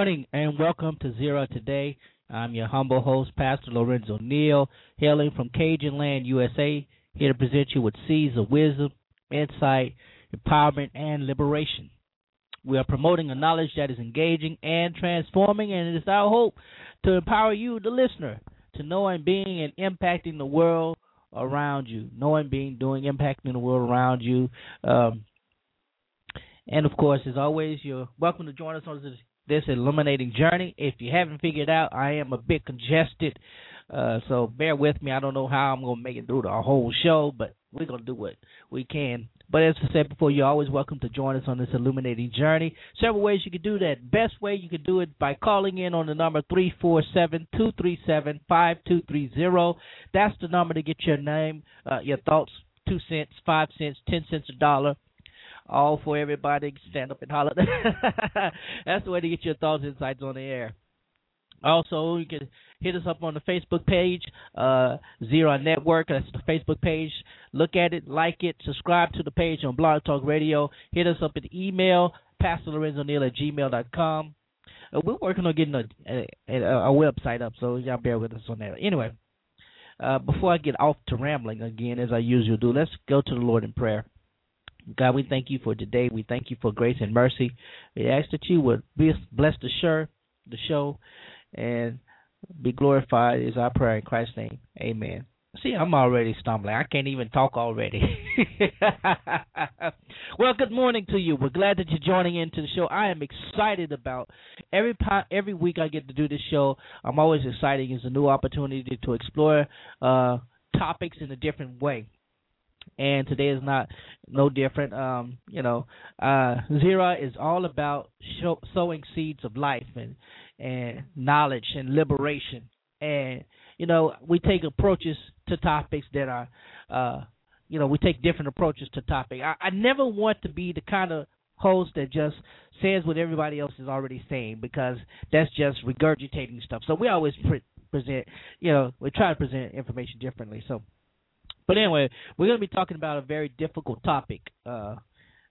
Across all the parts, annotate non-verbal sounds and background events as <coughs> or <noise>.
Morning and welcome to Zera Today. I'm your humble host, Pastor Lorenzo Neal, hailing from Cajun Land, USA, here to present you with seeds of wisdom, insight, empowerment, and liberation. We are promoting a knowledge that is engaging and transforming, and it is our hope to empower you, the listener, to know and being and impacting the world around you. Knowing, being, doing, impacting the world around you. Um, and of course, as always, you're welcome to join us on this, illuminating journey. If you haven't figured out, I am a bit congested, uh, so bear with me. I don't know how I'm going to make it through the whole show, but we're going to do what we can. But as I said before, you're always welcome to join us on this illuminating journey. Several ways you can do that. Best way you can do it by calling in on the number 347-237-5230. That's the number to get your name, uh, your thoughts, two cents, five cents, ten cents, a dollar all for everybody stand up and holler. <laughs> That's the way to get your thoughts, and insights on the air. Also, you can hit us up on the Facebook page, uh, Zera Network. That's the Facebook page. Look at it, like it, subscribe to the page on Blog Talk Radio. Hit us up at email, PastorLorenzoNeal at gmail.com. Uh, we're working on getting a, a, a, a website up, so y'all bear with us on that. Anyway, uh, before I get off to rambling again, as I usually do, let's go to the Lord in prayer. God, we thank you for today. We thank you for grace and mercy. We ask that you would be bless the show, the show, and be glorified is our prayer in Christ's name. Amen. See, I'm already stumbling. I can't even talk already. <laughs> well, good morning to you. We're glad that you're joining into the show. I am excited about every every week I get to do this show. I'm always excited. It's a new opportunity to explore uh, topics in a different way and today is not no different. Um, you know, uh, Zera is all about show, sowing seeds of life and and knowledge and liberation. And you know, we take approaches to topics that are, uh, you know, we take different approaches to topic. I, I never want to be the kind of host that just says what everybody else is already saying because that's just regurgitating stuff. So we always pre- present, you know, we try to present information differently. So but anyway, we're going to be talking about a very difficult topic. Uh,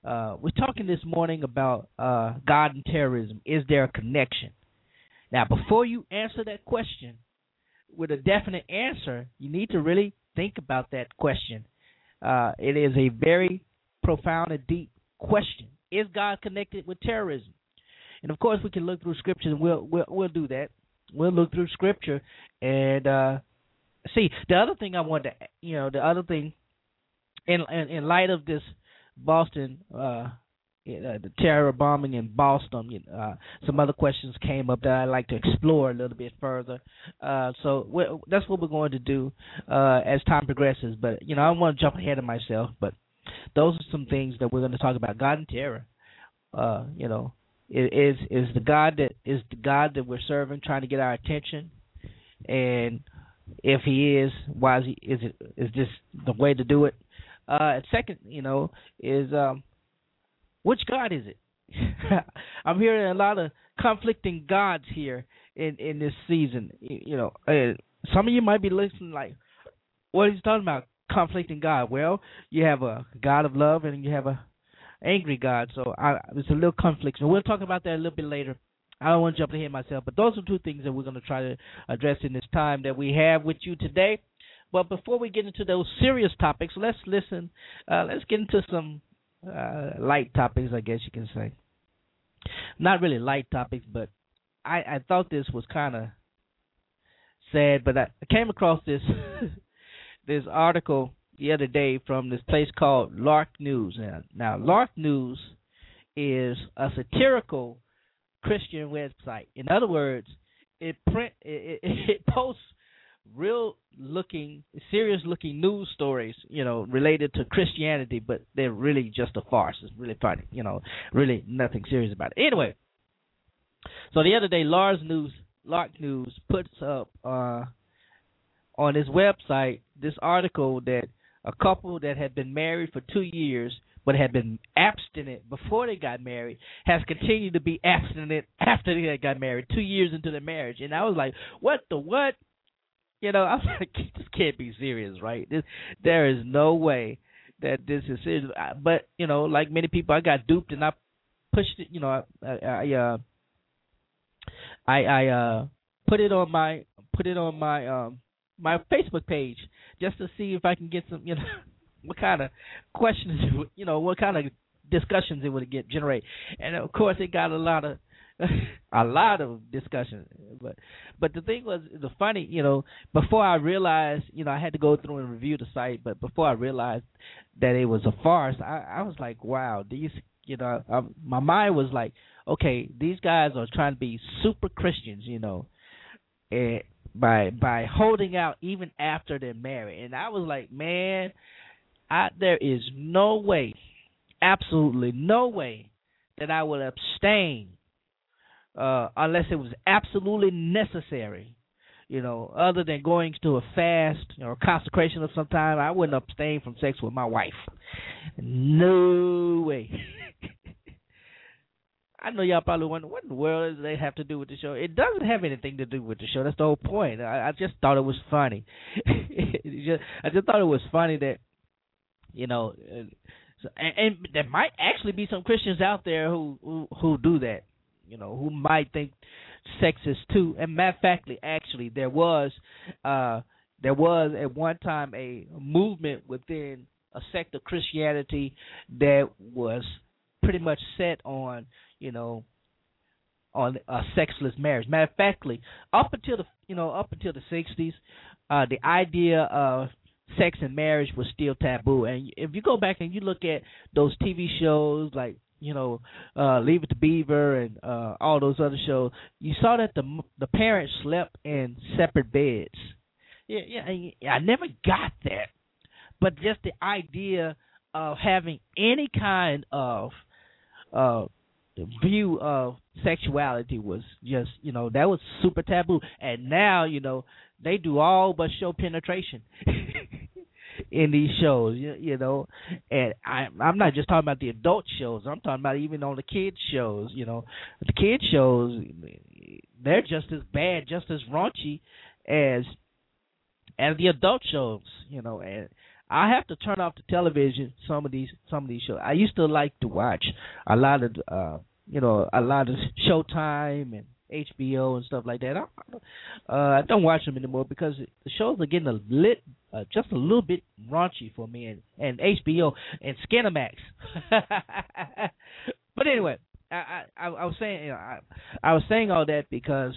uh, we're talking this morning about uh, God and terrorism. Is there a connection? Now, before you answer that question with a definite answer, you need to really think about that question. Uh, it is a very profound and deep question. Is God connected with terrorism? And of course, we can look through scripture, and we'll we'll, we'll do that. We'll look through scripture and uh, see the other thing I wanted to, you know, the other thing, in in, in light of this Boston, uh, the terror bombing in Boston, uh, some other questions came up that I'd like to explore a little bit further. Uh, so that's what we're going to do uh, as time progresses. But you know, I don't want to jump ahead of myself, but those are some things that we're going to talk about. God and terror. Uh, you know, is is the God that is the God that we're serving trying to get our attention, and if He is, why is He? Is it is this the way to do it? Uh, and second, you know, is um, which God is it? <laughs> I'm hearing a lot of conflicting gods here in in this season. You know, uh, some of you might be listening like, what he's talking about? Conflicting God. Well, you have a God of love and you have a angry God. So I, there's a little conflict. So we'll talk about that a little bit later. I don't want to jump ahead myself, but those are two things that we're going to try to address in this time that we have with you today. But before we get into those serious topics, let's listen. Uh, let's get into some uh, light topics, I guess you can say. Not really light topics, but I, I thought this was kind of sad. But I, came across this <laughs> this article the other day from this place called Lark News. Now, now Lark News is a satirical Christian website. In other words, it print <laughs> it, it, it posts real looking, serious looking news stories, you know, related to Christianity, but they're really just a farce. It's really funny, you know, really nothing serious about it. Anyway, so the other day, Lars News, Lark News puts up uh, on his website this article that a couple that had been married for two years but had been abstinent before they got married has continued to be abstinent after they got married, two years into their marriage. And I was like, what the what? You know, I was <laughs> like, this can't be serious, right? This, there is no way that this is serious. But you know, like many people, I got duped and I pushed it. You know, I, I uh, I I uh put it on my put it on my um my Facebook page just to see if I can get some, you know, <laughs> what kind of questions, <laughs> you know, what kind of discussions it would get generate. And of course, it got a lot of <laughs> a lot of discussion. But but the thing was the funny, you know, before I realized, you know, I had to go through and review the site, but before I realized that it was a farce, I, I was like, wow, these, you know, I, my mind was like, okay, these guys are trying to be super Christians, you know, and by by holding out even after they're married. And I was like, man, I there is no way, absolutely no way that I would abstain uh, unless it was absolutely necessary. You know, other than going to a fast or consecration of some time, I wouldn't abstain from sex with my wife. No way. <laughs> I know y'all probably wonder what in the world does they have to do with the show. It doesn't have anything to do with the show. That's the whole point. I, I just thought it was funny. <laughs> just, I just thought it was funny that you know, uh, so, and, and there might actually be some Christians out there who who, who do that you know, who might think sexist too. And matter of factly, actually, there was uh, there was at one time a movement within a sect of Christianity that was pretty much set on, you know, on a sexless marriage. Matter of factly, up until the you know up until the '60s, uh, the idea of sex and marriage was still taboo. And if you go back and you look at those TV shows like you know, uh, Leave It to Beaver and uh, all those other shows, you saw that the the parents slept in separate beds. Yeah, yeah, I never got that, but just the idea of having any kind of uh, view of sexuality was just, you know, that was super taboo. And now, you know, they do all but show penetration. <laughs> in these shows, you, you know. And I I'm not just talking about the adult shows. I'm talking about even on the kids shows, you know. The kids shows they're just as bad, just as raunchy as as the adult shows, you know. And I have to turn off the television some of these some of these shows. I used to like to watch a lot of uh you know, a lot of Showtime and HBO and stuff like that. I, uh, I don't watch them anymore because the shows are getting a lit, uh, just a little bit raunchy for me, and, and HBO and Skinamax. <laughs> but anyway, I, I, I was saying, you know, I, I was saying all that because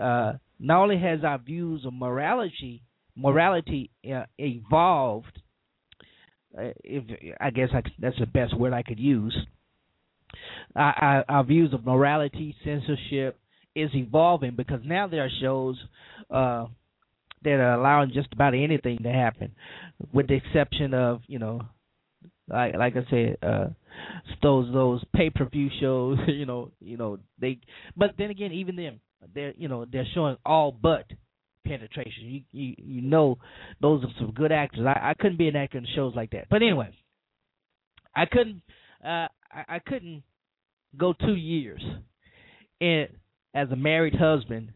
uh, not only has our views of morality morality uh, evolved, uh, if I guess I, that's the best word I could use. Our, our, views of morality, censorship, is evolving because now there are shows uh, that are allowing just about anything to happen, with the exception of you know like like I said, uh, those those pay per view shows. <laughs> You know, you know they. But then again, even them, they're you know they're showing all but penetration. You you you know those are some good actors. I I couldn't be an actor in shows like that. But anyway, I couldn't uh I, I couldn't go two years in as a married husband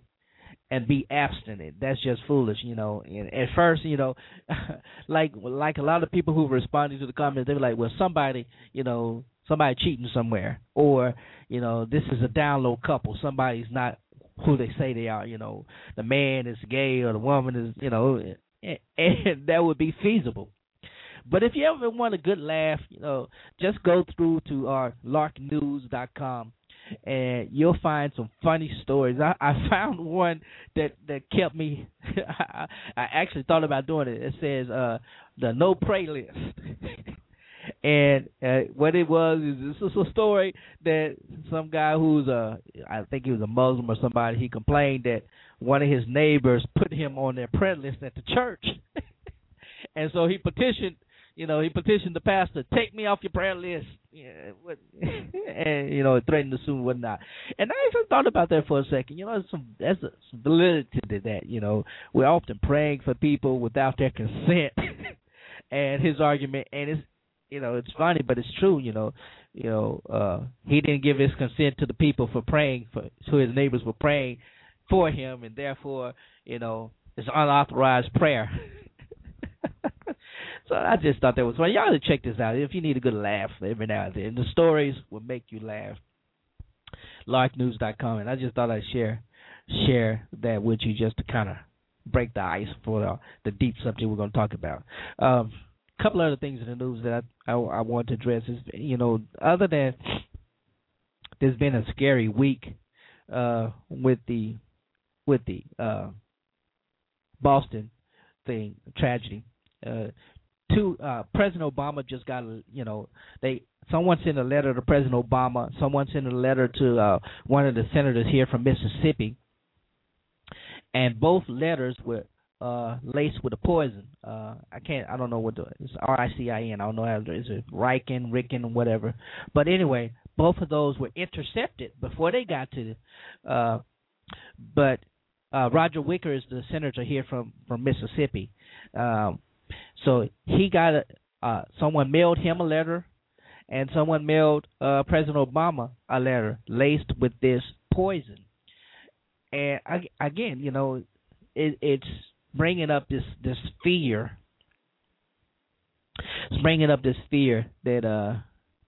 and be abstinent. That's just foolish, you know. And at first, you know, <laughs> like like a lot of people who were responding to the comments, they were like, "Well, somebody, you know, somebody cheating somewhere, or you know, this is a down low couple. Somebody's not who they say they are. You know, the man is gay or the woman is, you know, and, <laughs> and that would be feasible." But if you ever want a good laugh, you know, just go through to our larknews.com and you'll find some funny stories. I, I <laughs> found one that that kept me. I, <laughs> I actually thought about doing it. It says uh, the no pray list. <laughs> and uh, what it was is this is a story that some guy who's a I think he was a Muslim or somebody he complained that one of his neighbors put him on their prayer list at the church. and so he petitioned you know, he petitioned the pastor, take me off your prayer list. <laughs> And you know, threatened to sue and whatnot. And I even thought about that for a second. You know, there's some there's some validity to that. You know, we're often praying for people without their consent. <laughs> and his argument, and it's you know, it's funny, but it's true. You know, you know, uh, he didn't give his consent to the people for praying for, to his neighbors were praying for him, and therefore, you know, it's unauthorized prayer. <laughs> So I just thought that was funny. Y'all to check this out if you need a good laugh every now and then. The stories will make you laugh. LarkNews.com, and I just thought I'd share share that with you just to kind of break the ice for the, the deep subject we're going to talk about. A um, couple other things in the news that I, I I want to address is you know other than there's been a scary week uh, with the with the uh, Boston thing tragedy. Uh, to uh, President Obama just got you know they someone sent a letter to President Obama, someone sent a letter to uh, one of the senators here from Mississippi, and both letters were uh, laced with a poison. Uh, I can't, I don't know what the it's R I C I N. I don't know how is it Riken, Ricken, whatever. But anyway, both of those were intercepted before they got to. Uh, but uh, Roger Wicker is the senator here from from Mississippi. Um, so he got a, uh, someone mailed him a letter, and someone mailed uh, President Obama a letter laced with this poison. And I, again, you know, it, it's bringing up this this fear. It's bringing up this fear that uh,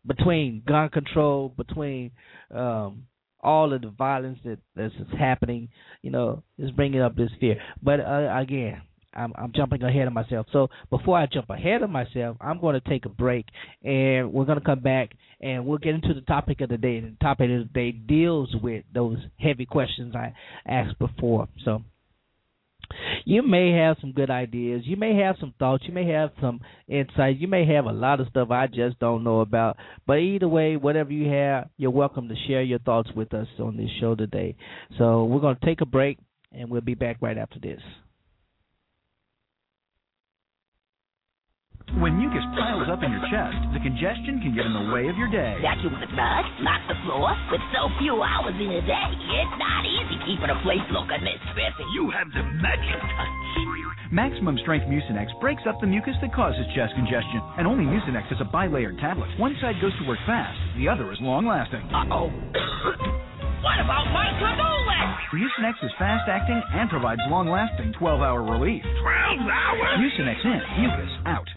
between gun control, between um, all of the violence that that's happening, you know, is bringing up this fear. But uh, again, I'm, I'm jumping ahead of myself. So before I jump ahead of myself, I'm going to take a break, and we're going to come back and we'll get into the topic of the day. The topic of the day deals with those heavy questions I asked before. So you may have some good ideas. You may have some thoughts. You may have some insights. You may have a lot of stuff I just don't know about. But either way, whatever you have, you're welcome to share your thoughts with us on this show today. So we're going to take a break, and we'll be back right after this. When mucus piles up in your chest, the congestion can get in the way of your day. You must mud, mop the floor. With so few hours in a day, it's not easy keeping a place looking this spiffy. You have the magic touch. Maximum Strength Mucinex breaks up the mucus that causes chest congestion. And only Mucinex is a bilayered tablet. One side goes to work fast, the other is long lasting. Uh-oh. <coughs> what about my cannoli? Mucinex is fast acting and provides long lasting 12 hour relief. 12 hours? Mucinex in, mucus out.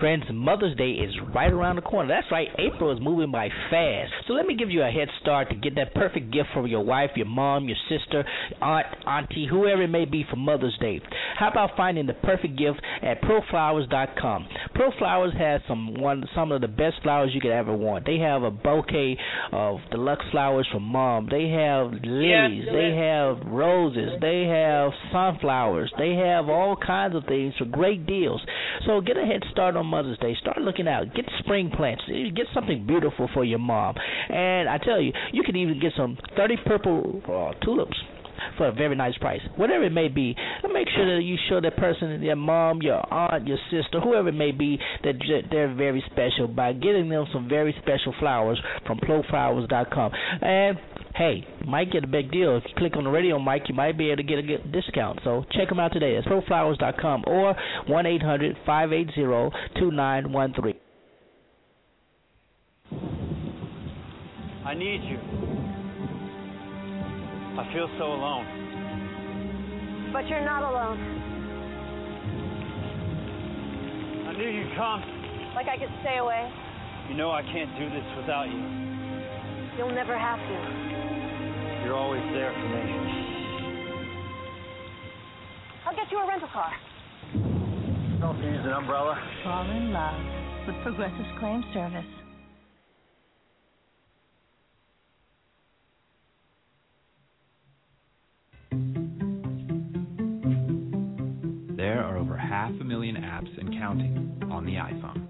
Friends, Mother's Day is right around the corner. That's right, April is moving by fast. So let me give you a head start to get that perfect gift for your wife, your mom, your sister, aunt, auntie, whoever it may be for Mother's Day. How about finding the perfect gift at ProFlowers.com? ProFlowers has some one some of the best flowers you could ever want. They have a bouquet of deluxe flowers for mom. They have lilies. They have roses. They have sunflowers. They have all kinds of things for great deals. So get a head start on Mother's Day. Start looking out. Get spring plants. Get something beautiful for your mom. And I tell you, you can even get some 30 purple uh, tulips for a very nice price, whatever it may be. Make sure that you show that person, your mom, your aunt, your sister, whoever it may be, that they're very special by getting them some very special flowers from ProFlowers.com. And hey, might get a big deal. If you click on the radio mic, you might be able to get a discount. So check them out today. It's ProFlowers.com or one eight hundred five eight zero two nine one three. I need you. I feel so alone. But you're not alone. I knew you'd come. Like I could stay away. You know I can't do this without you. You'll never have to. You're always there for me. I'll get you a rental car. Don't use an umbrella. Fall in love with Progressive Claim Service. Half a million apps and counting on the iPhone.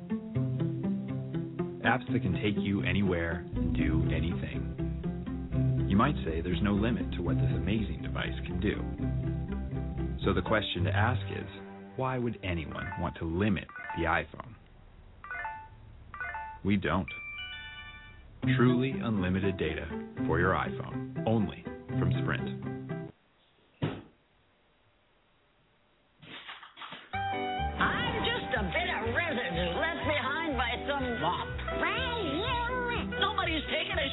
Apps that can take you anywhere and do anything. You might say there's no limit to what this amazing device can do. So the question to ask is why would anyone want to limit the iPhone? We don't. Truly unlimited data for your iPhone, only from Sprint.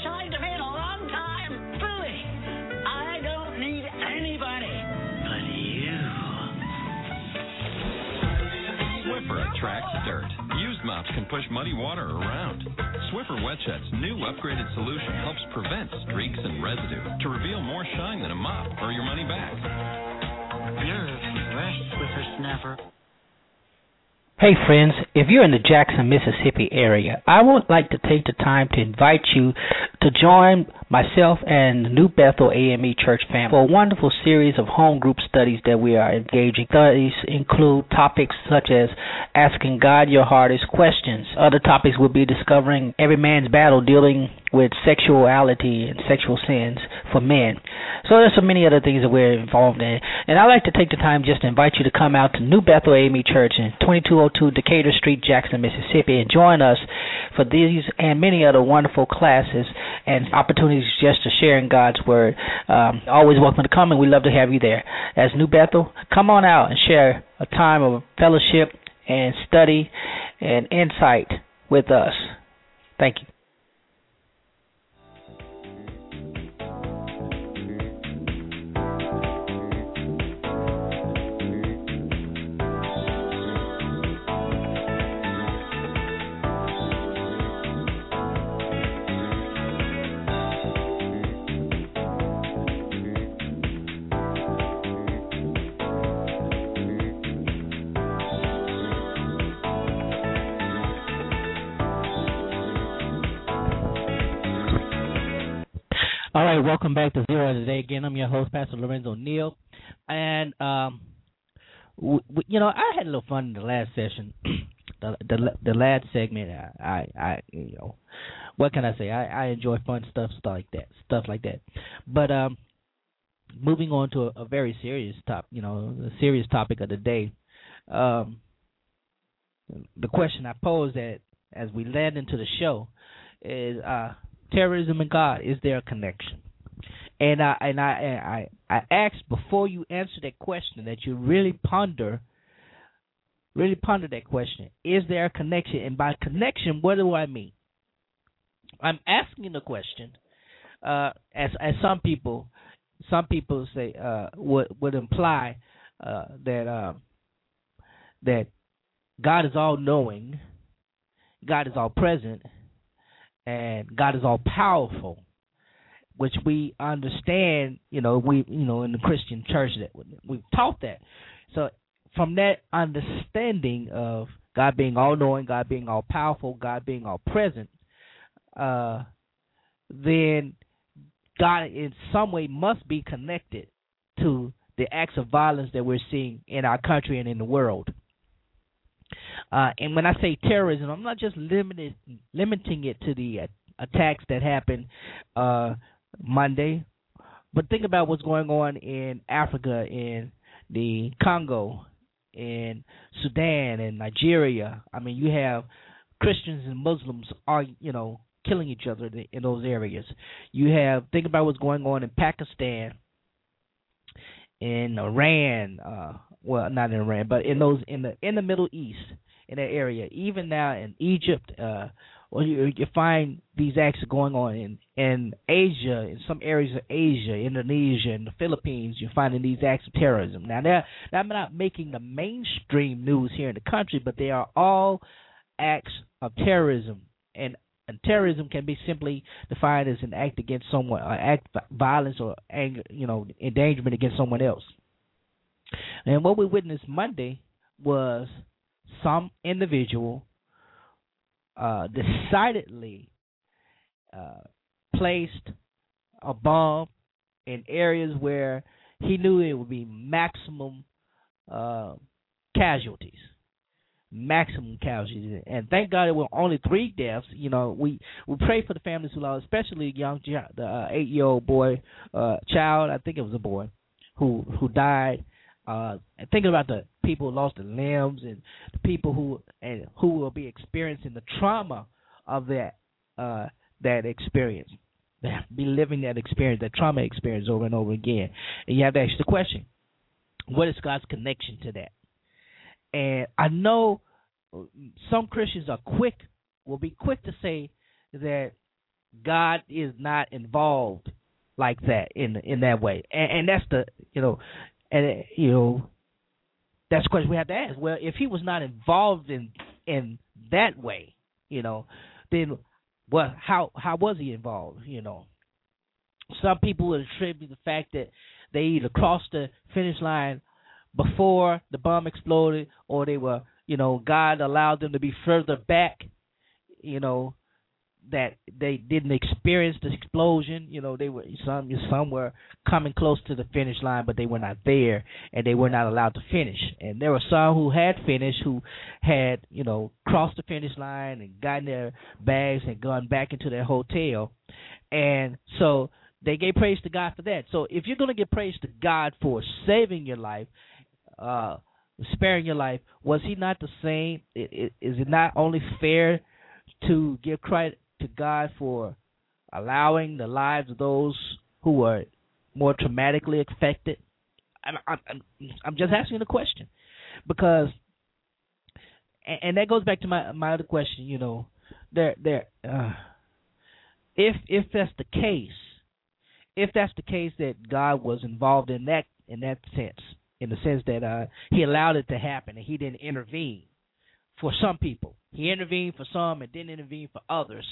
Nobody's taken a shine to me in a long time. Billy, I don't need anybody but you. Swiffer attracts dirt. Used mops can push muddy water around. Swiffer WetJet's new upgraded solution helps prevent streaks and residue to reveal more shine than a mop or your money back. You're a fresh Swiffer snapper. Hey friends, if you're in the Jackson, Mississippi area, I would like to take the time to invite you to join myself and New Bethel AME Church family for a wonderful series of home group studies that we are engaging. Studies include topics such as asking God your hardest questions. Other topics will be discovering every man's battle dealing with sexuality and sexual sins for men. So there's so many other things that we're involved in. And I'd like to take the time just to invite you to come out to New Bethel AME Church in 2202 Decatur Street, Jackson, Mississippi, and join us for these and many other wonderful classes and opportunities just to share in God's Word. Um, always welcome to come, and we love to have you there. As New Bethel, come on out and share a time of fellowship and study and insight with us. Thank you. Welcome back to Zera today. Again, I'm your host, Pastor Lorenzo Neal, and um, w- w- you know, I had a little fun in the last session, <clears throat> the the the last segment. I, I, I you know, what can I say? I, I enjoy fun stuff, stuff like that, stuff like that. But um, moving on to a, a very serious top, you know, the serious topic of the day. Um, the question I pose that as we land into the show is uh terrorism and God? Is there a connection? And I and I I I ask before you answer that question that you really ponder, really ponder that question. Is there a connection? And by connection, what do I mean? I'm asking the question, uh, as as some people, some people say uh, would would imply uh, that uh, that God is all knowing, God is all present, and God is all powerful, which we understand. You know, we you know in the Christian church that we've taught that. So from that understanding of God being all knowing, God being all powerful, God being all present, uh, then God in some way must be connected to the acts of violence that we're seeing in our country and in the world. Uh, and when I say terrorism, I'm not just limited limiting it to the uh, attacks that happen uh, Monday but think about what's going on in Africa, in the Congo, in Sudan, and Nigeria. I mean, you have Christians and Muslims are you know killing each other in those areas. You have think about what's going on in Pakistan, in Iran, uh, well, not in Iran, but in those in the in the Middle East, in that area. Even now in Egypt, uh, well, you, you find these acts going on in in Asia, in some areas of Asia, Indonesia, and the Philippines. You're finding these acts of terrorism. Now, they're, they're not making the mainstream news here in the country, but they are all acts of terrorism and and terrorism can be simply defined as an act against someone, or act of violence or anger, you know, endangerment against someone else. And what we witnessed Monday was some individual uh, decidedly uh, placed a bomb in areas where he knew it would be maximum uh, casualties maximum casualties. And thank God it were only three deaths. You know, we we pray for the families who lost, especially young the uh, eight year old boy, uh, child. I think it was a boy who who died. Uh, and thinking about the people who lost their limbs and the people who and who will be experiencing the trauma of that uh, that experience, be living that experience, that trauma experience over and over again. And you have to ask the question: What is God's connection to that? And I know some Christians are quick, will be quick to say that God is not involved like that in in that way, and, and that's the you know, and you know, that's the question we have to ask. Well, if he was not involved in in that way, you know, then well, how how was he involved? You know, some people would attribute the fact that they either crossed the finish line before the bomb exploded, or they were, you know, God allowed them to be further back, you know, that they didn't experience the explosion. You know, they were some some were coming close to the finish line, but they were not there, and they were not allowed to finish. And there were some who had finished, who had you know crossed the finish line and gotten their bags and gone back into their hotel, and so they gave praise to God for that. So if you're going to give praise to God for saving your life, uh, sparing your life, was he not the same? Is it not only fair to give credit to God for allowing the lives of those who were more traumatically affected? I'm, I'm, I'm just asking the question because, and that goes back to my my other question. You know, there there, uh, if if that's the case, if that's the case that God was involved in that in that sense, in the sense that uh, he allowed it to happen and he didn't intervene for some people. He intervened for some and didn't intervene for others,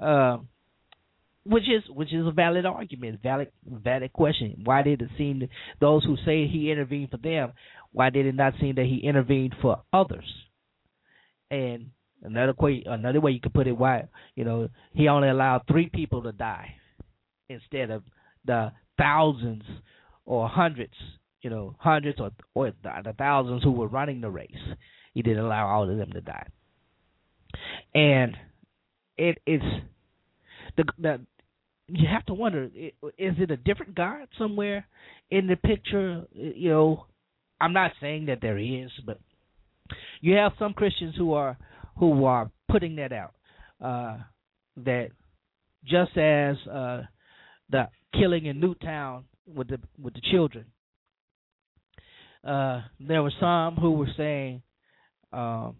uh, which is which is a valid argument, valid valid question. Why did it seem to, those who say he intervened for them? Why did it not seem that he intervened for others? And another way another way you could put it, why you know he only allowed three people to die instead of the thousands or hundreds you know, hundreds or or the thousands who were running the race. He didn't allow all of them to die. And it is the the you have to wonder is it a different God somewhere in the picture? You know, I'm not saying that there is, but you have some Christians who are who are putting that out uh, that just as uh, the killing in Newtown with the with the children uh, there were some who were saying um,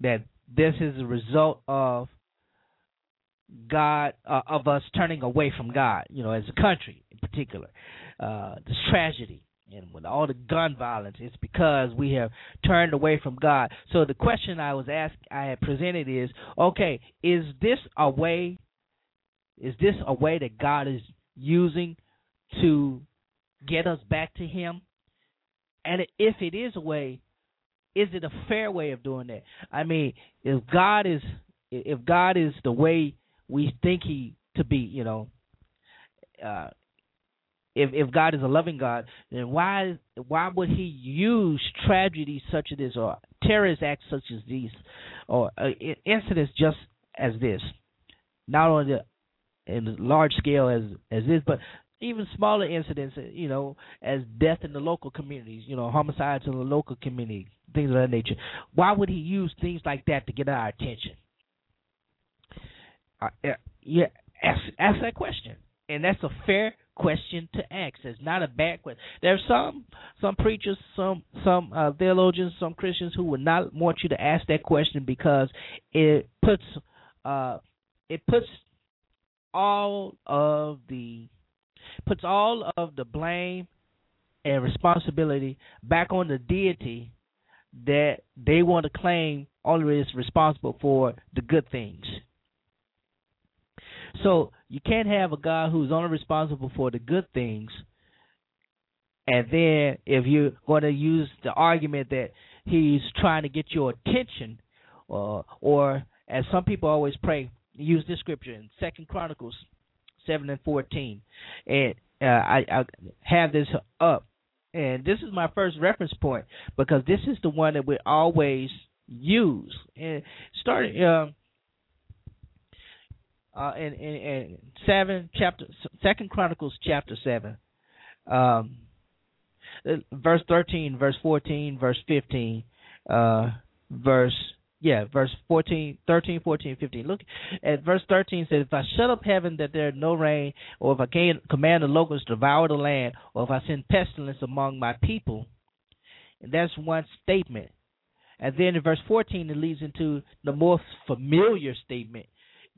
that this is a result of God uh, of us turning away from God. You know, as a country in particular, uh, this tragedy and with all the gun violence, it's because we have turned away from God. So the question I was asked, I had presented is, okay, is this a way? Is this a way that God is using to get us back to Him? And if it is a way, is it a fair way of doing that? I mean, if God is if God is the way we think he to be, you know, uh, if if God is a loving God, then why why would He use tragedies such as this, or terrorist acts such as these, or uh, incidents just as this, not on the in large scale as as this, but even smaller incidents, uh, you know, as death in the local communities, you know, homicides in the local community, things of that nature. Why would he use things like that to get our attention? Uh, yeah, ask ask that question, and that's a fair question to ask. It's not a bad question. There's some some preachers, some some uh, theologians, some Christians who would not want you to ask that question because it puts uh, it puts all of the puts all of the blame and responsibility back on the deity that they want to claim only is responsible for the good things. So you can't have a God who's only responsible for the good things, and then if you're going to use the argument that he's trying to get your attention, uh, or as some people always pray, use this scripture in Second Chronicles seven and fourteen, and uh, I, I have this up, and this is my first reference point because this is the one that we always use. And starting um, uh, in, in, in seven chapter Second Chronicles chapter seven, um, verse thirteen, verse fourteen, verse fifteen, uh, verse yeah, verse 14, 13, 14, 15. Look at verse 13 says, If I shut up heaven that there no rain, or if I can command the locusts to devour the land, or if I send pestilence among my people, and that's one statement. And then in verse 14, it leads into the more familiar statement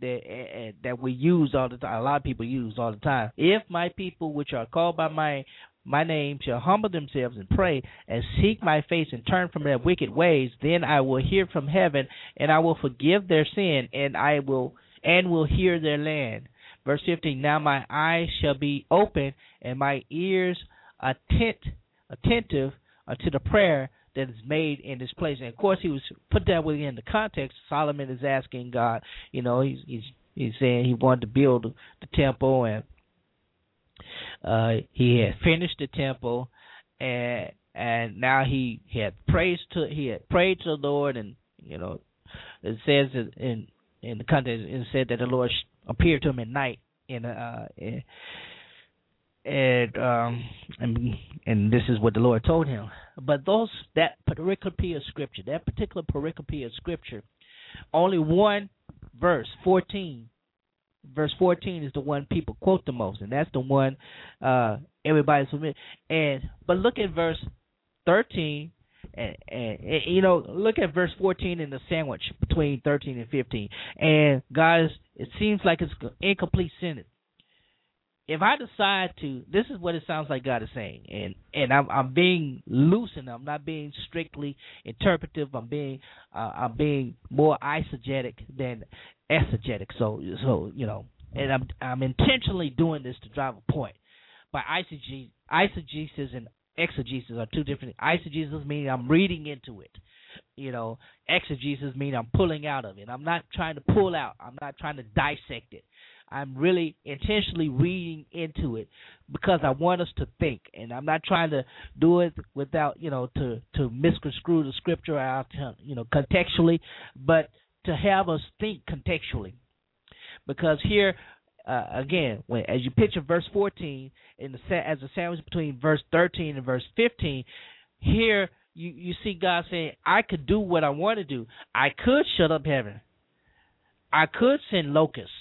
that uh, that we use all the time. A lot of people use all the time. If my people, which are called by my my name shall humble themselves and pray and seek my face and turn from their wicked ways, then I will hear from heaven and I will forgive their sin and I will and will hear their land. Verse 15 Now my eyes shall be open and my ears attent, attentive to the prayer that is made in this place. And of course, he was put that within the context. Solomon is asking God, you know, he's he's he's saying he wanted to build the temple and uh, he had finished the temple, and and now he had praised to he had prayed to the Lord, and you know, it says in in the context it said that the Lord appeared to him at night in uh in, and um and and this is what the Lord told him. But those that pericope of scripture, that particular pericope of scripture, only one verse, fourteen, verse 14 is the one people quote the most, and that's the one uh, everybody's familiar. And but look at verse 13, and, and, and, you know look at verse 14 in the sandwich between 13 and 15. And guys, it seems like it's an incomplete sentence. If I decide to, this is what it sounds like God is saying, and and I'm I'm being loose and I'm not being strictly interpretive. I'm being uh, I'm being more eisegetic than exegetic. So so you know, and I'm I'm intentionally doing this to drive a point. But eisegesis, eisegesis and exegesis are two different. Eisegesis means I'm reading into it. You know, exegesis means I'm pulling out of it. I'm not trying to pull out. I'm not trying to dissect it. I'm really intentionally reading into it because I want us to think, and I'm not trying to do it without you know to to misconstrue the scripture out you know contextually, but to have us think contextually. Because here, uh, again, when as you picture verse 14 in the set as a sandwich between verse 13 and verse 15, here you you see God saying, "I could do what I want to do. I could shut up heaven. I could send locusts.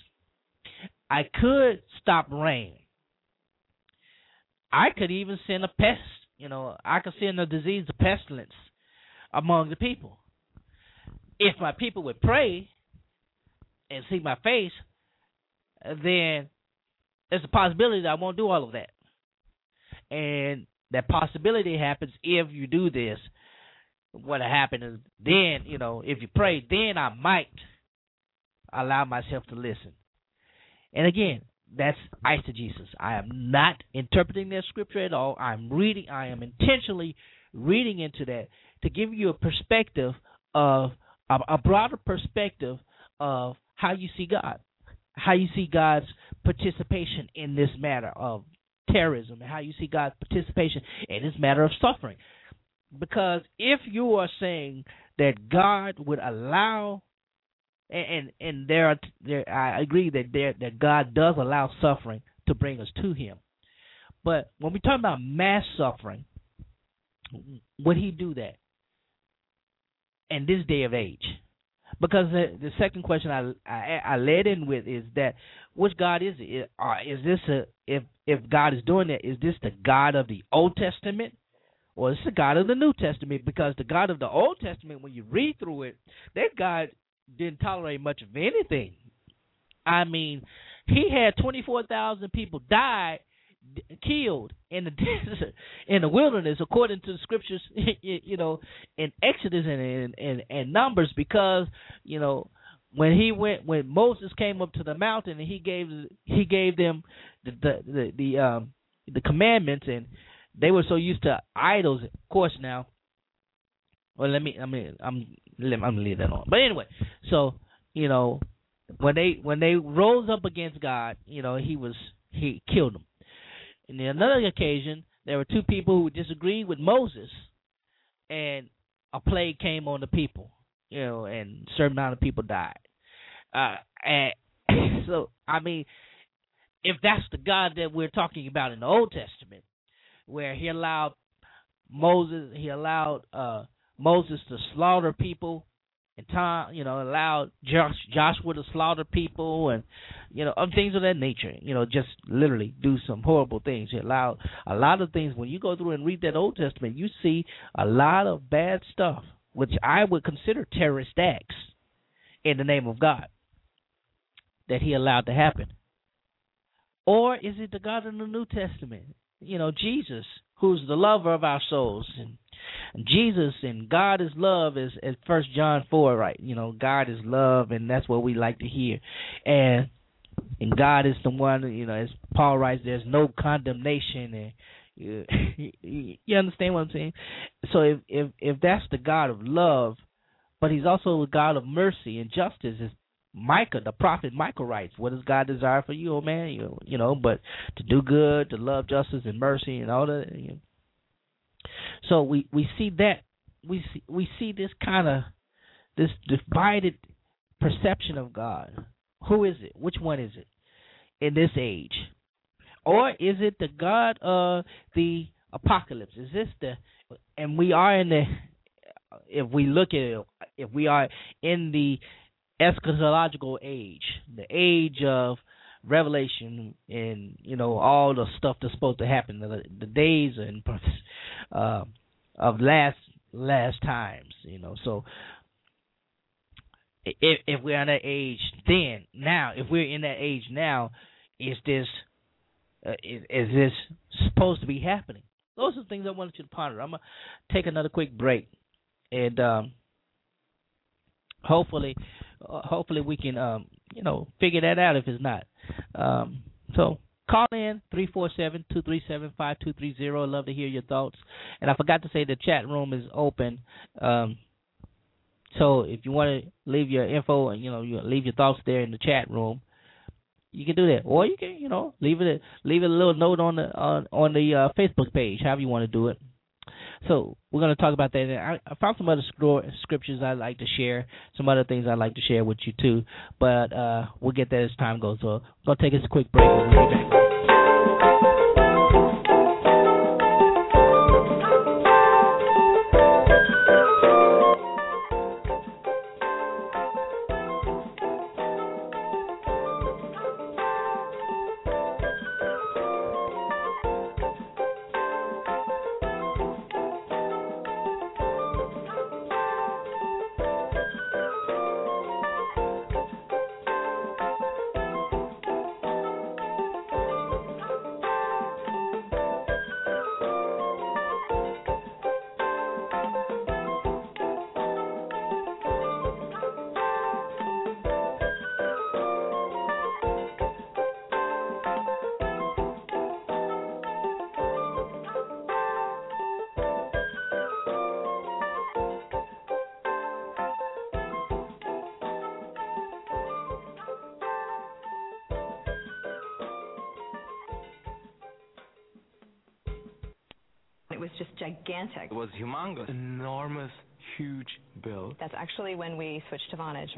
I could stop rain. I could even send a pest. You know, I could send a disease, a pestilence among the people if my people would pray and see my face, then there's a possibility that I won't do all of that. And that possibility happens if you do this. What happened is then, you know, if you pray, then I might allow myself to listen. And again, that's eisegesis. I am not interpreting that scripture at all. I'm reading I am intentionally reading into that to give you a perspective of a, a broader perspective of how you see God, how you see God's participation in this matter of terrorism, and how you see God's participation in this matter of suffering. Because if you are saying that God would allow, and and, there are there, I agree that there that God does allow suffering to bring us to Him, But when we talk about mass suffering, would he do that in this day of age? Because the, the second question I, I I led in with is that which God is it? Is this a if if God is doing that? Is this the God of the Old Testament, or is the God of the New Testament? Because the God of the Old Testament, when you read through it, that God didn't tolerate much of anything. I mean, he had twenty four thousand people die killed in the <laughs> desert, in the wilderness, according to the scriptures, <laughs> you know, in Exodus and and and Numbers, because you know when he went when Moses came up to the mountain and he gave he gave them the the the, the um the commandments and they were so used to idols of course now well let me I mean I'm I'm gonna leave that on but anyway so you know when they when they rose up against God you know he was he killed them in another occasion, there were two people who disagreed with Moses, and a plague came on the people, you know, and a certain amount of people died. Uh, and <coughs> so, I mean, if that's the God that we're talking about in the Old Testament, where He allowed Moses, He allowed uh, Moses to slaughter people and Tom, you know, allowed Josh, Joshua to slaughter people and you know, other things of that nature. You know, just literally do some horrible things. He allowed a lot of things. When you go through and read that Old Testament, you see a lot of bad stuff, which I would consider terrorist acts in the name of God that He allowed to happen. Or is it the God in the New Testament? You know, Jesus, who's the lover of our souls and Jesus and God is love is as First John four, right? You know, God is love, and that's what we like to hear. And and God is the one, you know, as Paul writes, there's no condemnation, and <laughs> you, you understand what I'm saying. So if if if that's the God of love, but He's also the God of mercy and justice, is Micah, the prophet Micah writes, "What does God desire for you, oh man? You, you know, but to do good, to love justice and mercy, and all that." You know, so we we see that we see we see this kind of this divided perception of God. Who is it? Which one is it in this age? Or is it the God of the apocalypse? Is this the and we are in the if we look at it, if we are in the eschatological age, the age of revelation and you know all the stuff that's supposed to happen. The, the days and <laughs> uh, of last last times you know. So if if we're in that age then now if we're in that age now is this uh, is, is this supposed to be happening? Those are the things i wanted you to ponder. I'm gonna take another quick break and um hopefully uh, hopefully we can um you know figure that out if it's not um, so call in 347-237-5230. Love to hear your thoughts. And I forgot to say the chat room is open. Um, so if you want to leave your info and you know you leave your thoughts there in the chat room, you can do that, or you can you know leave it leave it a little note on the on on the uh, Facebook page, however you want to do it. So we're going to talk about that. And I, I found some other scriptures I'd like to share, some other things I'd like to share with you too. But uh, we'll get that as time goes. So we're going to take a quick break. We'll be back.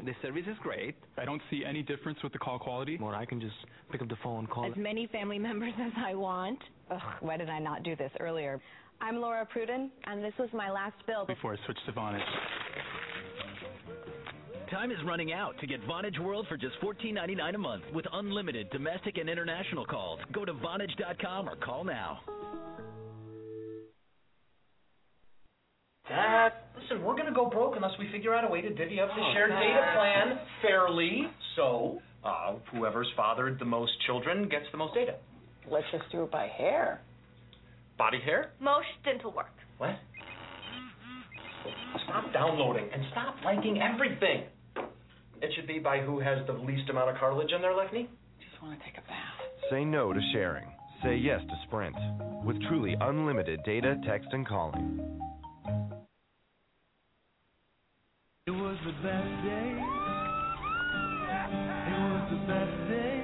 The service is great. I don't see any difference with the call quality. Or I can just pick up the phone, and call. As many family <laughs> members as I want. Ugh, why did I not do this earlier? I'm Laura Pruden, and this was my last bill before I switched to Vonage. Time is running out to get Vonage World for just $14.99 a month with unlimited domestic and international calls. Go to Vonage.com or call now. Dad, listen, we're gonna go broke unless we figure out a way to divvy up the shared data plan fairly. So, uh, whoever's fathered the most children gets the most data. Let's just do it by hair. Body hair? Most dental work. What? Stop downloading and stop liking everything. It should be by who has the least amount of cartilage in their left knee. Just want to take a bath. Say no to sharing. Say yes to Sprint. With truly unlimited data, text, and calling. It was the best day. It was the best day.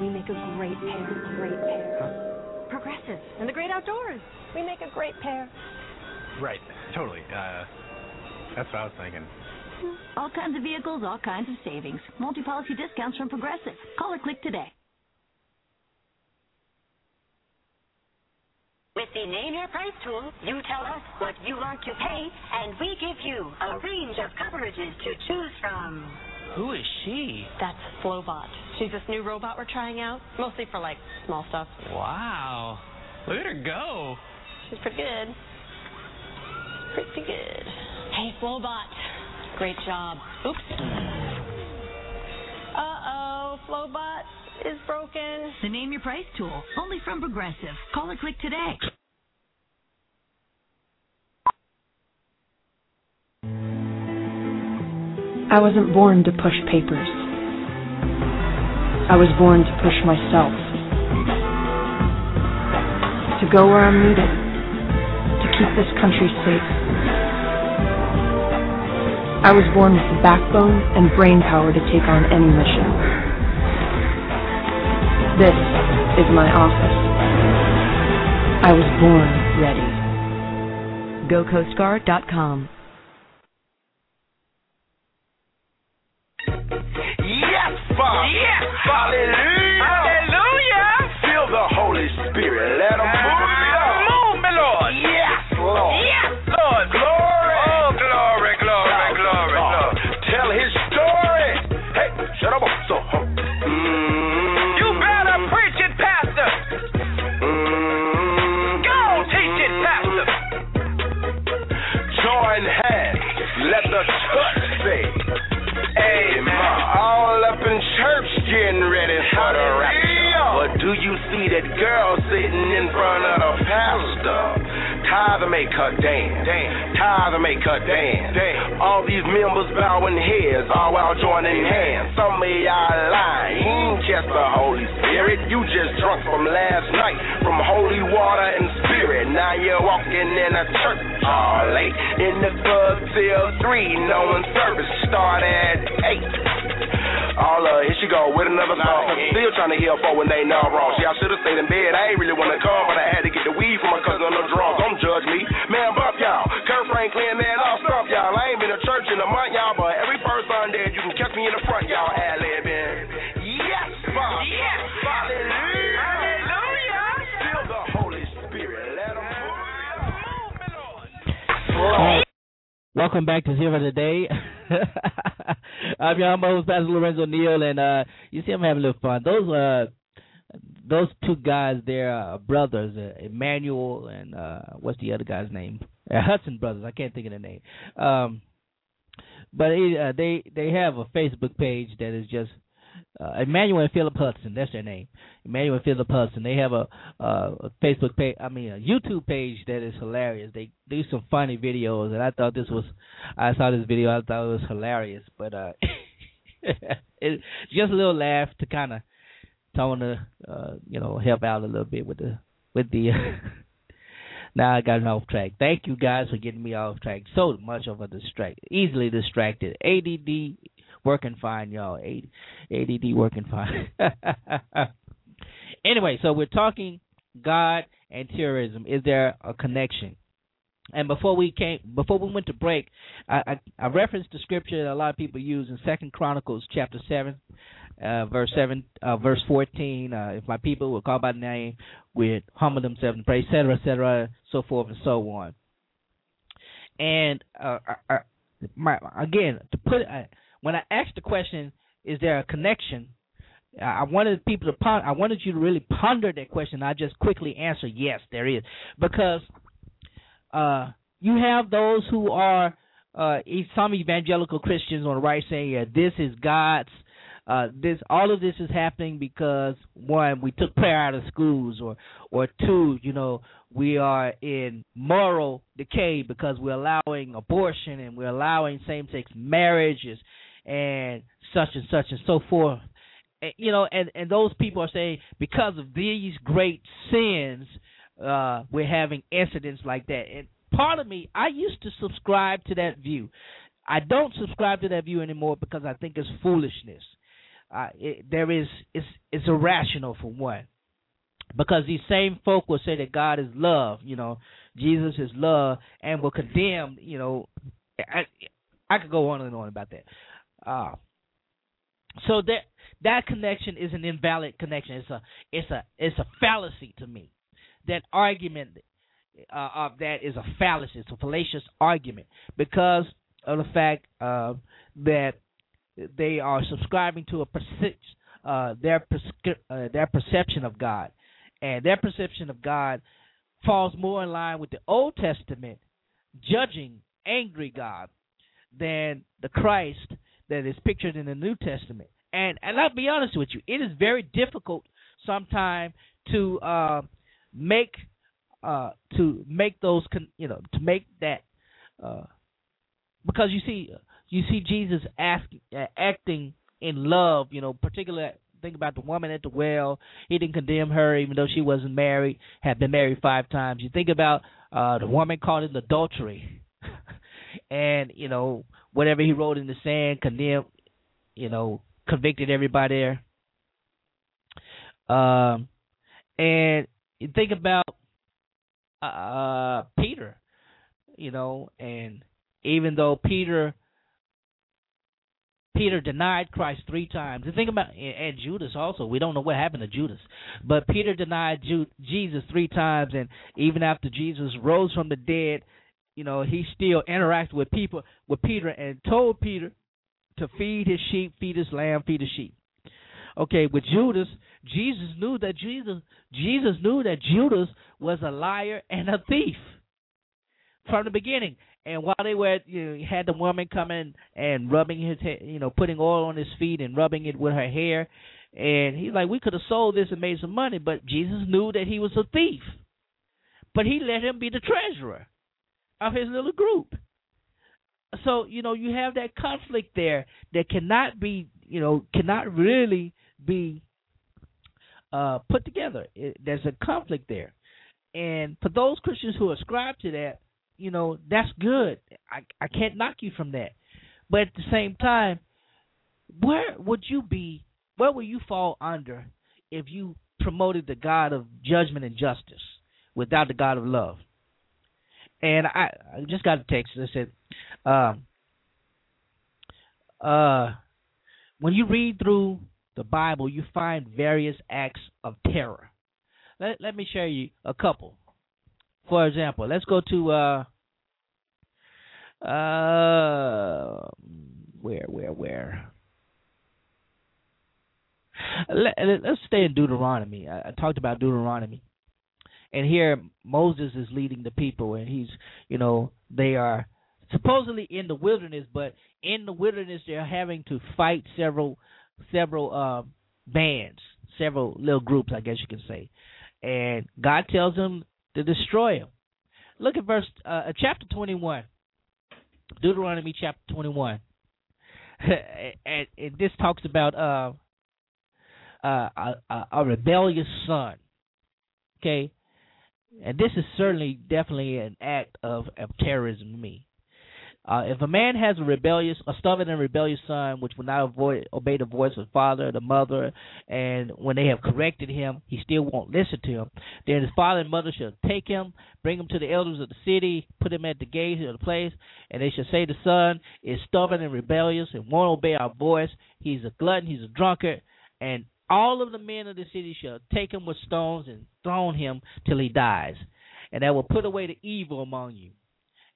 We make a great pair, great pair. Progressive and the great outdoors. We make a great pair. Right, totally. Uh, that's what I was thinking. All kinds of vehicles, all kinds of savings. Multi-policy discounts from Progressive. Call or click today. With the Name Your Price tool, you tell us what you want to pay, and we give you a range of coverages to choose from. Who is she? That's Flowbot. She's this new robot we're trying out, mostly for like small stuff. Wow. Look at her go. She's pretty good. Pretty good. Hey, Flowbot. Great job. Oops. Uh oh, Flowbot is broken. The Name Your Price tool, only from Progressive. Call or click today. I wasn't born to push papers. I was born to push myself. To go where I'm needed. To keep this country safe. I was born with the backbone and brain power to take on any mission. This is my office. I was born ready. GoCoastGuard.com. Yes, Father. Yes. Hallelujah. Hallelujah. Tithe make her dance. Tithe make her dance. All these members bowing heads, all while joining hands. Some of y'all lying. He ain't just the Holy Spirit. You just drunk from last night from holy water and spirit. Now you're walking in a church all late. In the club till three, knowing service start at eight. All uh, here she go with another song. Still trying to heal for when they know wrong. See, I should have stayed in bed. I ain't really wanna come, but I had to get the weed from my cousin on the drums. Don't judge me, man. Bump y'all. Kirk Franklin, man, I'll stump y'all. I ain't been to church in a month, y'all, but every first Sunday you can catch me in the front, y'all. Ad libbing. Yes, Father. Yes. Hallelujah. Hallelujah. Feel the Holy Spirit. Let him All right. Welcome back to Zera Today. <laughs> I'm your host, Pastor Lorenzo Neal, and uh, you see I'm having a little fun. Those uh, those two guys, they're uh, brothers, uh, Emmanuel and uh, what's the other guy's name? Uh, Hudson brothers. I can't think of the name. Um, but uh, they they have a Facebook page that is just uh, Emmanuel and Phillip Hudson. That's their name. Emmanuel and Phillip Hudson. They have a, uh, a Facebook page. I mean, a YouTube page that is hilarious. They do some funny videos, and I thought this was. I saw this video. I thought it was hilarious, but uh, <laughs> it just a little laugh to kind of tone to uh, you know help out a little bit with the with the. <laughs> now I got off track. Thank you guys for getting me off track. So much of a distract, easily distracted. ADD working fine, y'all. ADD working fine. <laughs> anyway, so we're talking God and terrorism. Is there a connection? And before we came, before we went to break, I, I, I referenced the scripture that a lot of people use in Second Chronicles chapter seven, uh, verse seven, uh, verse fourteen. Uh, if my people will call by name, would humble themselves and pray, etc., etc., so forth and so on. And uh, my, again, to put uh, when I asked the question, is there a connection? I wanted people to ponder, I wanted you to really ponder that question. I just quickly answer yes, there is, because uh, you have those who are uh, some evangelical Christians on the right saying, yeah, this is God's. Uh, this all of this is happening because one, we took prayer out of schools, or or two, you know, we are in moral decay because we're allowing abortion and we're allowing same-sex marriages and such and such and so forth. And, you know, and and those people are saying because of these great sins, uh, we're having incidents like that. And part of me, I used to subscribe to that view. I don't subscribe to that view anymore because I think it's foolishness. Uh, there is it's it's irrational for one, because these same folk will say that God is love. You know, Jesus is love, and will condemn. You know, I I could go on and on about that. Uh, so that that connection is an invalid connection. It's a it's a it's a fallacy to me that argument uh, of that is a fallacy. It's a fallacious argument because of the fact uh, that they are subscribing to a perce- uh, their prescri- uh, their perception of God, and their perception of God falls more in line with the Old Testament judging angry God than the Christ that is pictured in the New Testament. And and I'll be honest with you, it is very difficult sometimes to uh, make uh, to make those con- you know to make that uh, because you see you see Jesus uh, acting in love you know particularly think about the woman at the well. He didn't condemn her even though she wasn't married had been married five times. You think about uh, the woman caught in adultery. <laughs> And you know whatever he wrote in the sand condemned you know convicted everybody there. Um and you think about uh, Peter, you know, and even though Peter Peter denied Christ three times. And think about and Judas also. We don't know what happened to Judas, but Peter denied Jesus three times, and even after Jesus rose from the dead, you know, he still interacted with people with Peter and told Peter to feed his sheep, feed his lamb, feed his sheep. Okay, with Judas, Jesus knew that Jesus Jesus knew that Judas was a liar and a thief from the beginning. And while they were, you know, had the woman coming and rubbing his, you know, putting oil on his feet and rubbing it with her hair, and he's like, we could have sold this and made some money, but Jesus knew that he was a thief. But he let him be the treasurer of his little group. So you know, you have that conflict there that cannot be, you know, cannot really be uh, put together. It, there's a conflict there, and for those Christians who ascribe to that, you know, that's good. I I can't knock you from that, but at the same time, where would you be? Where would you fall under if you promoted the God of judgment and justice without the God of love? And I, I just got a text that said, um, uh, when you read through the Bible, you find various acts of terror. Let, let me share you a couple. For example, let's go to uh, uh, where, where, where? Let, us stay in Deuteronomy. I, I talked about Deuteronomy, and here Moses is leading the people, and he's, you know, they are supposedly in the wilderness, but in the wilderness they're having to fight several several uh, bands, several little groups, I guess you can say, and God tells them to destroy them. Look at verse uh, chapter twenty one, Deuteronomy chapter twenty one, <laughs> and, and, this talks about uh, uh, a, a rebellious son. Okay, and this is certainly definitely an act of, of terrorism to me. Uh, if a man has a rebellious, a stubborn and rebellious son, which will not avoid, obey the voice of the father, the mother, and when they have corrected him, he still won't listen to him, then his father and mother shall take him, bring him to the elders of the city, put him at the gate of the place, and they shall say the son is stubborn and rebellious and won't obey our voice. He's a glutton, he's a drunkard, and all of the men of the city shall take him with stones and throw him till he dies, and that will put away the evil among you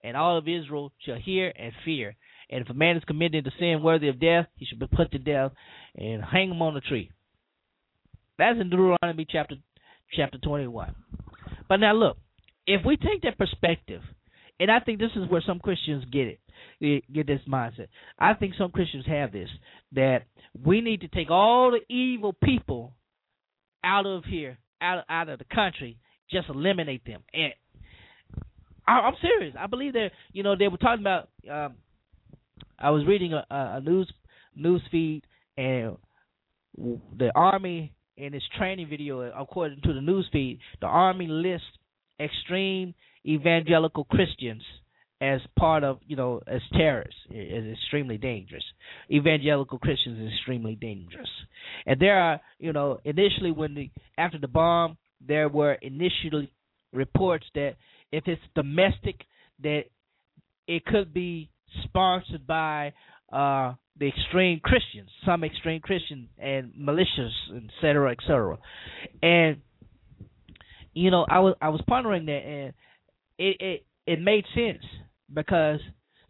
and all of Israel shall hear and fear. And if a man is committed to sin worthy of death, he shall be put to death and hang him on a tree. That's in Deuteronomy chapter chapter 21. But now look, if we take that perspective, and I think this is where some Christians get it, eh, get this mindset. I think some Christians have this that we need to take all the evil people out of here, out out of the country, just eliminate them. And I, am serious. I believe that you know they were talking about. Um, I was reading a, a news news feed and the army in its training video, according to the news feed, the army lists extreme evangelical Christians as part of you know as terrorists is extremely dangerous. Evangelical Christians is extremely dangerous, and there are you know initially when the after the bomb there were initially reports that if it's domestic, that it could be sponsored by uh, the extreme Christians, some extreme Christians and militias, et cetera, et cetera. And you know, I was I was pondering that, and it it it made sense because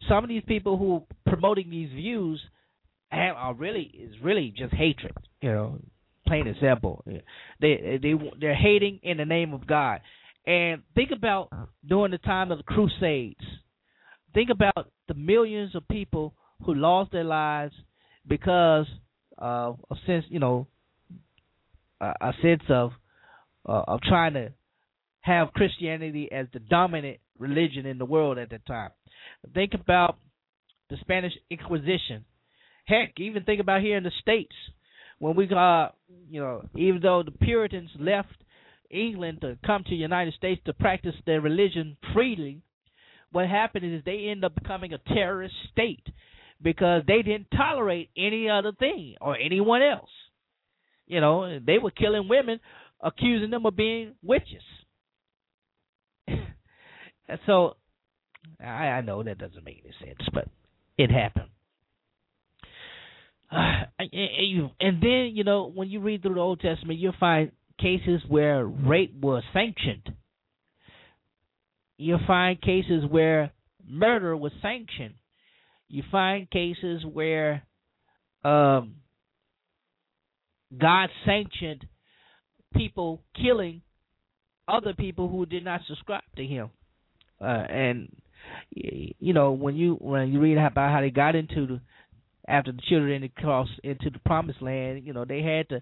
some of these people who are promoting these views have, are really is really just hatred. You know, plain and simple. They they they're hating in the name of God. And think about during the time of the Crusades. Think about the millions of people who lost their lives because of a sense, you know, a sense of uh, of trying to have Christianity as the dominant religion in the world at that time. Think about the Spanish Inquisition. Heck, even think about here in the states when we got, you know, even though the Puritans left England to come to the United States to practice their religion freely, what happened is they end up becoming a terrorist state because they didn't tolerate any other thing or anyone else. You know, they were killing women, accusing them of being witches. <laughs> and so, I, I know that doesn't make any sense, but it happened. <sighs> Uh, and then you know when you read through the Old Testament, you'll find cases where rape was sanctioned. You find cases where murder was sanctioned. You find cases where um, God sanctioned people killing other people who did not subscribe to Him. Uh, and you know when you when you read about how they got into the after the children crossed into the promised land, you know they had to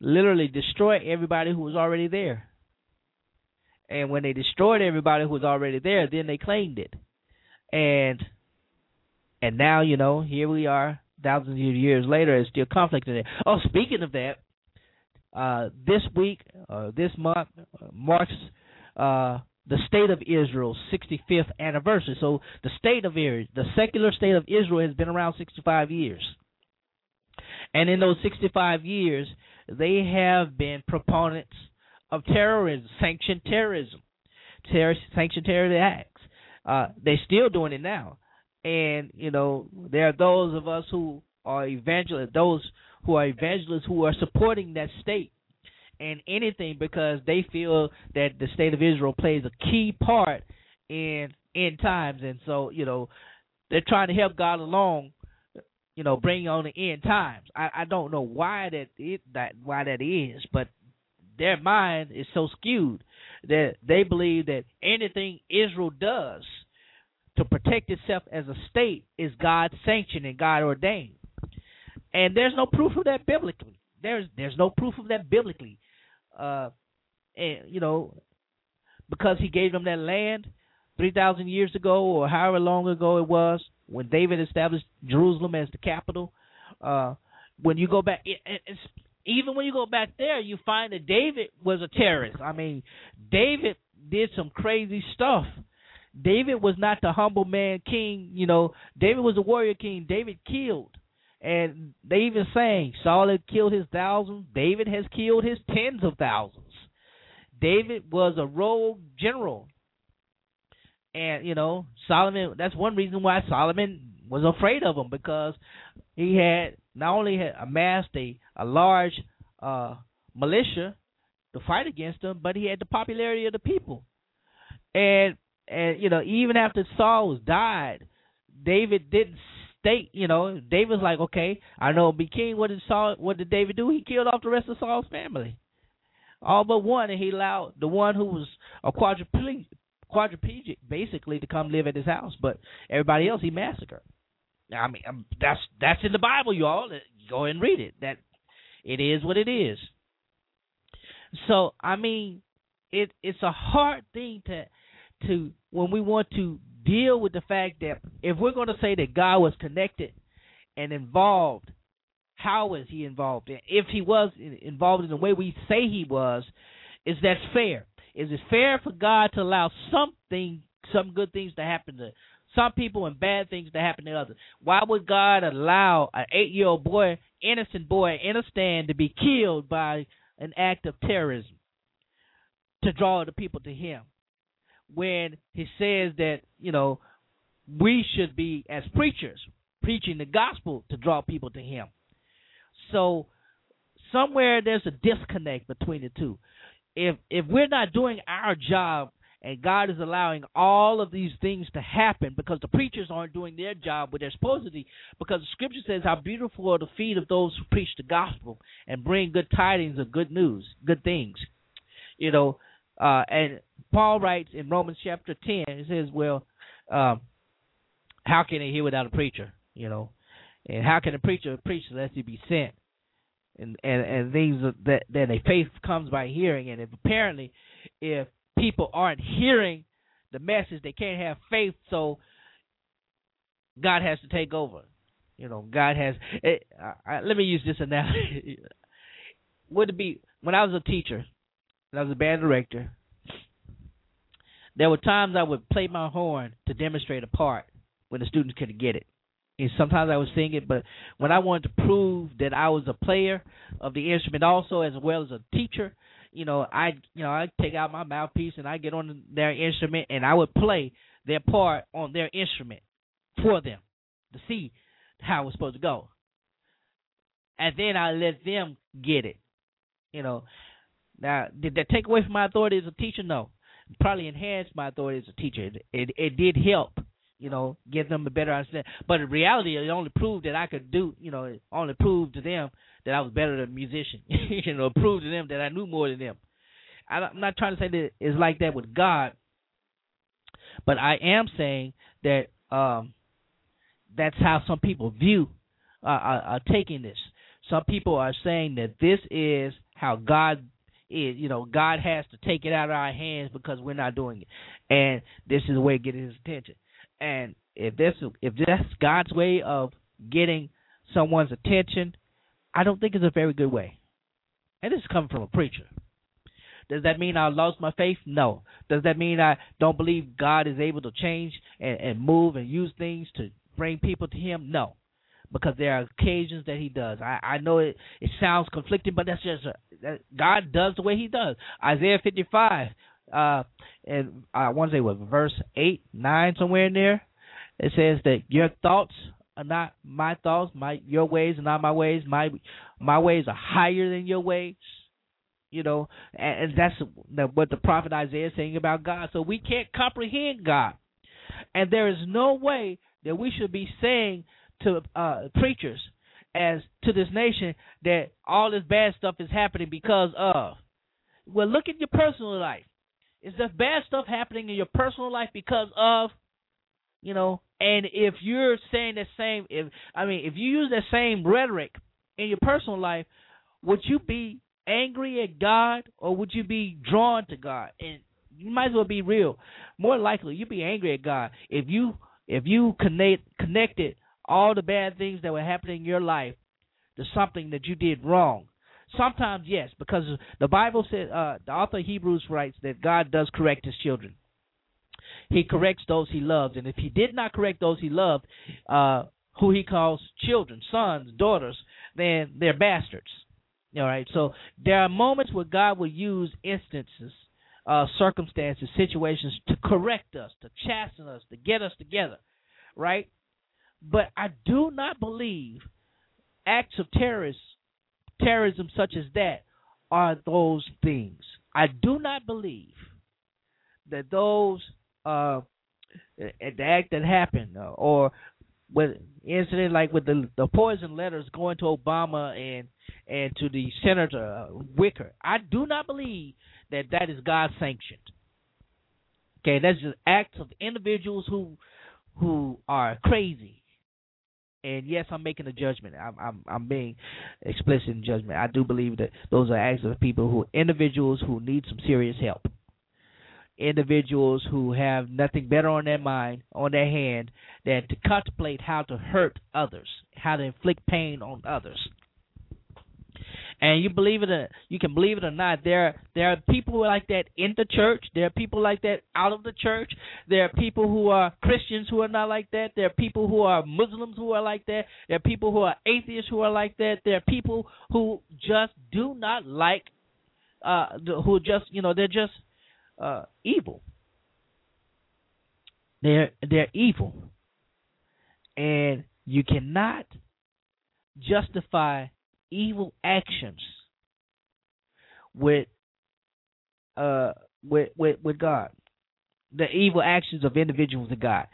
literally destroy everybody who was already there. And when they destroyed everybody who was already there, then they claimed it. And and now, you know, here we are, thousands of years later, there's still conflict in there. Oh, speaking of that, uh, this week, uh, this month, uh, marks uh, the state of Israel's 65th anniversary. So the state of Israel, the secular state of Israel, has been around 65 years. And in those 65 years, they have been proponents of terrorism, sanctioned terrorism, terror, sanctioned terrorist acts. Uh, they're still doing it now, and you know there are those of us who are evangelists, those who are evangelists who are supporting that state and anything because they feel that the state of Israel plays a key part in end times, and so you know they're trying to help God along you know, bring on the end times. I, I don't know why that it that why that is, but their mind is so skewed that they believe that anything Israel does to protect itself as a state is God sanctioned and God ordained. And there's no proof of that biblically. There's there's no proof of that biblically. Uh and you know, because he gave them that land three thousand years ago or however long ago it was, when David established Jerusalem as the capital. Uh, when you go back, it, it's, even when you go back there, you find that David was a terrorist. I mean, David did some crazy stuff. David was not the humble man king. You know, David was a warrior king. David killed. And they even saying Saul had killed his thousands, David has killed his tens of thousands. David was a rogue general. And, you know, Solomon that's one reason why Solomon was afraid of him because he had not only had amassed a, a large uh, militia to fight against him, but he had the popularity of the people. And and you know, even after Saul died, David didn't state, you know, David's like, okay, I know be king. What did Saul? What did David do? He killed off the rest of Saul's family, all but one, and he allowed the one who was a quadriplegic, quadriplegic basically to come live at his house, but everybody else he massacred. Now, I mean, um, that's that's in the Bible, y'all. Go and read it. That it is what it is. So I mean, it it's a hard thing to to when we want to deal with the fact that if we're going to say that God was connected and involved, how was he involved? If he was involved in the way we say he was, is that fair? Is it fair for God to allow something, some good things to happen to some people and bad things to happen to others? Why would God allow an eight-year-old boy, innocent boy, in a stand to be killed by an act of terrorism to draw the people to Him? when he says that you know we should be as preachers preaching the gospel to draw people to him so somewhere there's a disconnect between the two if if we're not doing our job and God is allowing all of these things to happen because the preachers aren't doing their job what they're supposed to do because the scripture says how beautiful are the feet of those who preach the gospel and bring good tidings of good news good things you know uh, and Paul writes in Romans chapter 10, he says, well, um, how can they hear without a preacher? You know, and how can a preacher preach unless he be sent? And and and things that that a faith comes by hearing. And if apparently, if people aren't hearing the message, they can't have faith. So God has to take over. You know, God has. Eh, it, I, let me use this analogy. <laughs> Would it be when I was a teacher? When I was a band director there were times I would play my horn to demonstrate a part when the students couldn't get it. And sometimes I would sing it, but when I wanted to prove that I was a player of the instrument also as well as a teacher, you know, I you know, I take out my mouthpiece and I get on their instrument and I would play their part on their instrument for them to see how it was supposed to go. And then I let them get it. You know. Now, did that take away from my authority as a teacher? No probably enhanced my authority as a teacher. It, it, it did help, you know, give them a better understanding. But in reality, it only proved that I could do, you know, it only proved to them that I was better than a musician. <laughs> you know, proved to them that I knew more than them. I'm not trying to say that it's like that with God, but I am saying that um, that's how some people view uh, are, are taking this. Some people are saying that this is how God is you know God has to take it out of our hands because we're not doing it, and this is the way of getting His attention. And if this if that's God's way of getting someone's attention, I don't think it's a very good way. And this is coming from a preacher. Does that mean I lost my faith? No. Does that mean I don't believe God is able to change and, and move and use things to bring people to Him? No because there are occasions that he does. I, I know it, it sounds conflicting, but that's just a, that God does the way he does. Isaiah 55, uh, and I want to say what verse 8, 9, somewhere in there, it says that your thoughts are not my thoughts, my your ways are not my ways. My my ways are higher than your ways. You know, and, and that's what the prophet Isaiah is saying about God. So we can't comprehend God, and there is no way that we should be saying to uh, preachers as to this nation that all this bad stuff is happening because of. Well, look at your personal life. Is there bad stuff happening in your personal life because of, you know? And if you're saying the same, if I mean, if you use that same rhetoric in your personal life, would you be angry at God or would you be drawn to God? And you might as well be real. More likely, you'd be angry at God if you if you connect connected all the bad things that were happening in your life to something that you did wrong. Sometimes, yes, because the Bible says, uh, the author of Hebrews writes that God does correct his children. he corrects those he loves, and if he did not correct those he loved, uh, who he calls children, sons, daughters, then they're bastards. All right. So there are moments where God will use instances, uh, circumstances, situations to correct us, to chasten us, to get us together. Right. But I do not believe acts of terrorist, terrorism such as that are those things. I do not believe that those uh, the act that happened uh, or with incident like with the the poison letters going to Obama and and to the Senator uh, Wicker. I do not believe that that is God sanctioned. Okay, that's just acts of individuals who who are crazy. And yes, I'm making a judgment. I'm I'm I'm being explicit in judgment. I do believe that those are acts of people who individuals who need some serious help individuals who have nothing better on their mind, on their hand, than to contemplate how to hurt others, how to inflict pain on others. And you believe it, or, you can believe it or not. There, there are people who are like that in the church. There are people like that out of the church. There are people who are Christians who are not like that. There are people who are Muslims who are like that. There are people who are atheists who are like that. There are people who just do not like, uh, who just you know they're just uh, evil. They're they're evil, and you cannot justify evil actions with uh with with with God. The evil actions of individuals to God.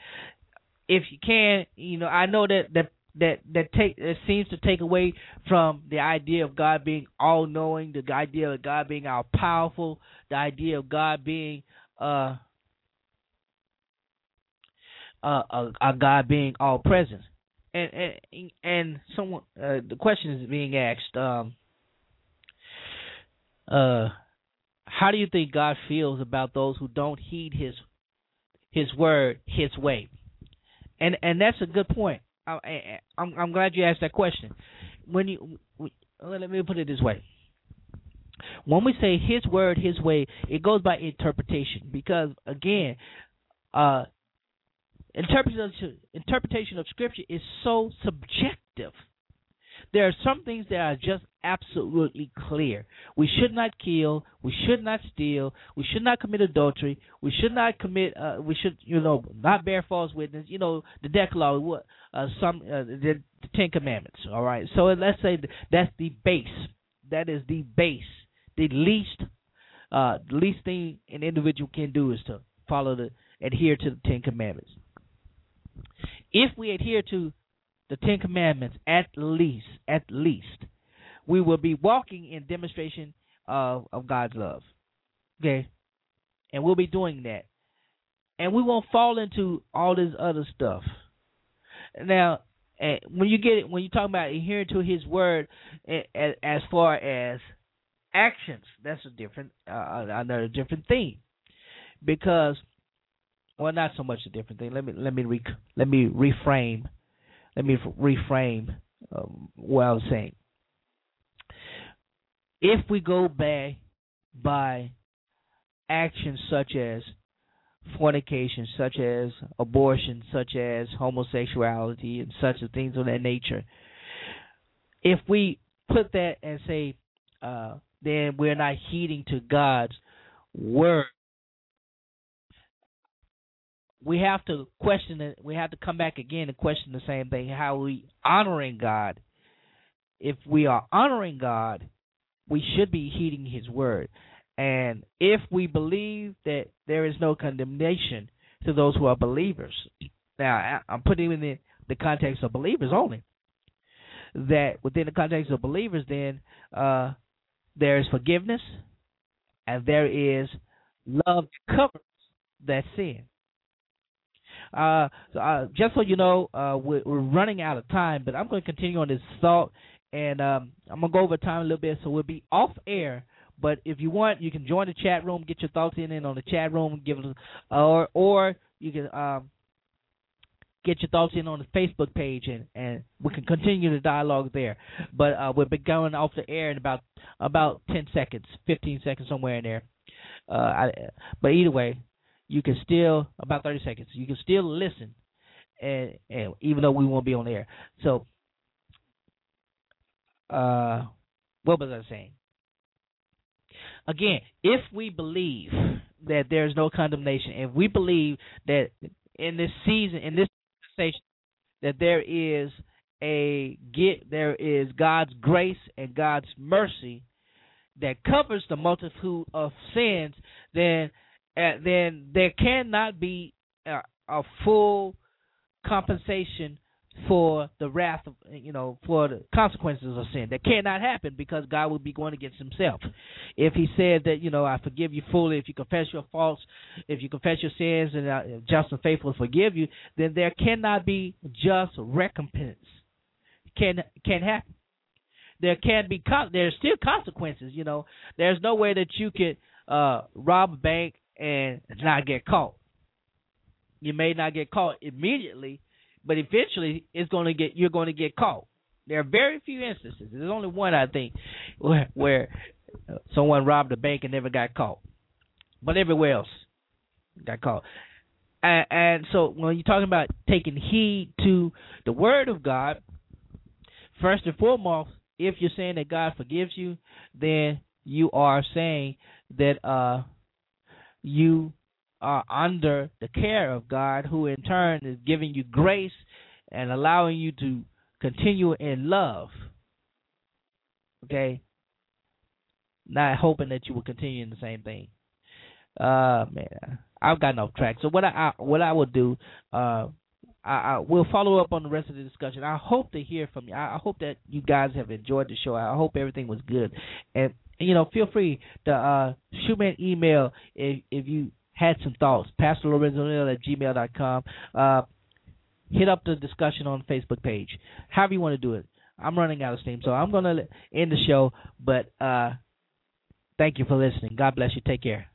If you can, you know, I know that that that that take that seems to take away from the idea of God being all knowing, the idea of God being all powerful, the idea of God being uh, uh, a, a God being all present. And and and someone uh, the question is being asked um, uh, how do you think God feels about those who don't heed his his word his way? And and that's a good point. I, I, I'm I'm glad you asked that question. When you let me put it this way. When we say His word, His way, it goes by interpretation because again, uh, interpretation interpretation of Scripture is so subjective. There are some things that are just absolutely clear. We should not kill. We should not steal. We should not commit adultery. We should not commit. Uh, we should, you know, not bear false witness. You know, the Decalogue, what, uh, some uh, the, Ten Commandments. All right. So let's say that's the base. That is the base. The least, uh, least thing an individual can do is to follow the adhere to the Ten Commandments. If we adhere to the Ten Commandments at least, at least, we will be walking in demonstration of, of God's love. Okay? And we'll be doing that. And we won't fall into all this other stuff. Now, eh, when you get it, when you talk about adhering to His word, eh, as far as actions, that's a different, uh, another different thing, because, well, not so much a different thing. Let me let me re, let me reframe let me reframe um, what I was saying. If we go by by actions such as fornication, such as abortion, such as homosexuality, and such things of that nature, if we put that and say, uh, then we're not heeding to God's word we have to question it. We have to come back again and question the same thing: how we honoring God. If we are honoring God, we should be heeding His word. And if we believe that there is no condemnation to those who are believers, now I'm putting in the, the context of believers only. That within the context of believers, then uh, there is forgiveness, and there is love covers that sin. Uh, uh, just so you know, uh, we're, we're, running out of time, but I'm going to continue on this thought, and um, I'm going to go over time a little bit, so we'll be off air. But if you want, you can join the chat room, get your thoughts in, on the chat room, give it, or or you can um, get your thoughts in on the Facebook page, and, and we can continue the dialogue there. But uh, we'll be going off the air in about about ten seconds, fifteen seconds, somewhere in there. Uh, I, but either way, you can still about 30 seconds. You can still listen, and, and even though we won't be on air. So, uh, what was I saying? Again, if we believe that there's no condemnation, if we believe that in this season, in this station, that there is a get, there is God's grace and God's mercy that covers the multitude of sins, then uh, then there cannot be a, a full compensation for the wrath of you know for the consequences of sin. That cannot happen because God would be going against Himself. If He said that you know I forgive you fully, if you confess your faults, if you confess your sins, and I, just and faithful forgive you, then there cannot be just recompense. Can can happen. There can be con- there's still consequences. You know, there's no way that you could uh, rob a bank and not get caught. You may not get caught immediately, but eventually it's going to get you're going to get caught. There are very few instances. There's only one I think where, where someone robbed a bank and never got caught, but everywhere else got caught. And, and so when you're talking about taking heed to the word of God, first and foremost, if you're saying that God forgives you, then you are saying that uh, you are under the care of God, who in turn is giving you grace and allowing you to continue in love. Okay? Not hoping that you will continue in the same thing. Uh man, I've gotten off track. So what I, I what I will do, uh I, I will follow up on the rest of the discussion. I hope to hear from you. I, I hope that you guys have enjoyed the show. I hope everything was good. And you know, feel free to uh, shoot me an email if if you had some thoughts. Pastor Lorenzo at gmail dot com. Uh, hit up the discussion on the Facebook page. However you want to do it. I'm running out of steam, so I'm going to end the show. But uh, thank you for listening. God bless you. Take care.